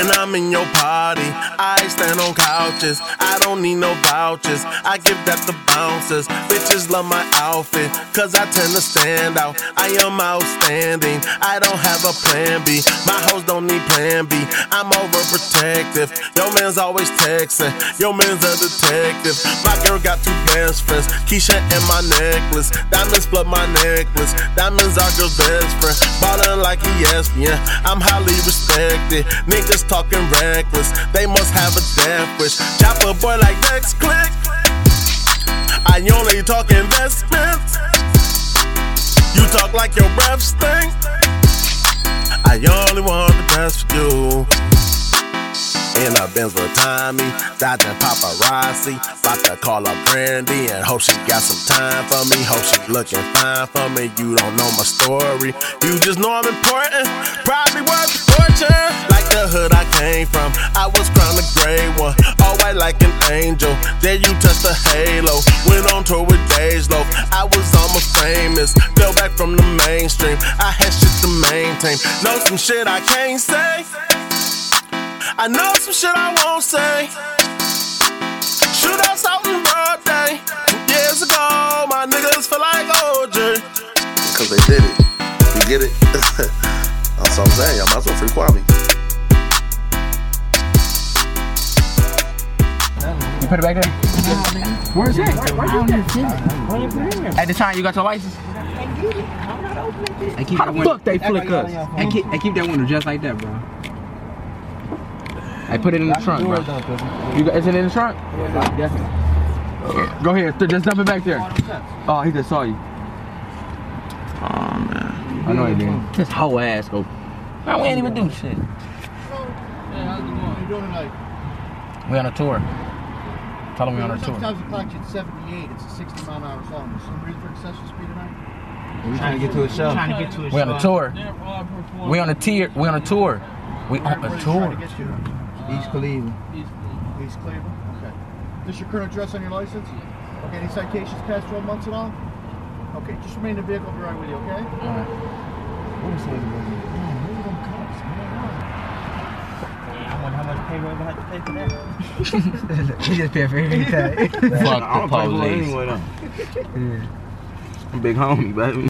When I'm in your party, I stand on couches. I don't need no vouchers. I give that to bouncers. Bitches love my outfit, cause I tend to stand out. I am outstanding. I don't have a plan B. My hoes don't need plan B. I'm overprotective. Your man's always texting. Your man's a detective. My girl got two best friends, Keisha and my necklace. Diamonds flood my necklace. Diamonds are girl's best friend. Ballin' like ESPN. I'm highly respected. Niggas talking reckless. They must have a death wish. Chop a boy like next click. I only talk investments. You talk like your breath stink. I only want the best for you. In a Benz with Tommy, dodging paparazzi. About to call up Brandy and hope she got some time for me. Hope she looking fine for me. You don't know my story. You just know I'm important. Probably worth a fortune. Like the hood I came from. I was crowned the gray one. All white like an angel. Then you touched the halo. Went on tour with Days Low. I was almost famous. Fell back from the mainstream. I had shit to maintain. Know some shit I can't say. I know some shit I won't say. Shootouts out in broad day. Years ago, my niggas feel like OJ. Because they did it. You get it? That's what I'm saying. Y'all might as well free Kwame. You put it back there? Where's it? At the time you got your license? Hey, keep How the fuck they flick us? Hey, keep, hey, keep that window just like that, bro. Hey, put it in the trunk, bro. You got, is it in the trunk? Yes. Go ahead, just dump it back there. Oh, he just saw you. Oh, man. I know he did. His whole ass go. Man, we ain't even do shit. We on a tour. Tell him we on a tour. Sometimes the clock's at 78. It's a 60 mile an hour song. Is some reason for excessive speed tonight? We trying to get to a show. Trying to get to a We on a tour. We on a tier. We on a tour. We on a you trying to tour. Get to? East Cleveland. East Cleveland? Okay. This your current address on your license? Okay, any citations past 12 months at all? Okay, just remain in the vehicle. I'll be right with you, okay? He just paid for everything. Fuck the police. Anyway, though. I'm big homie, baby.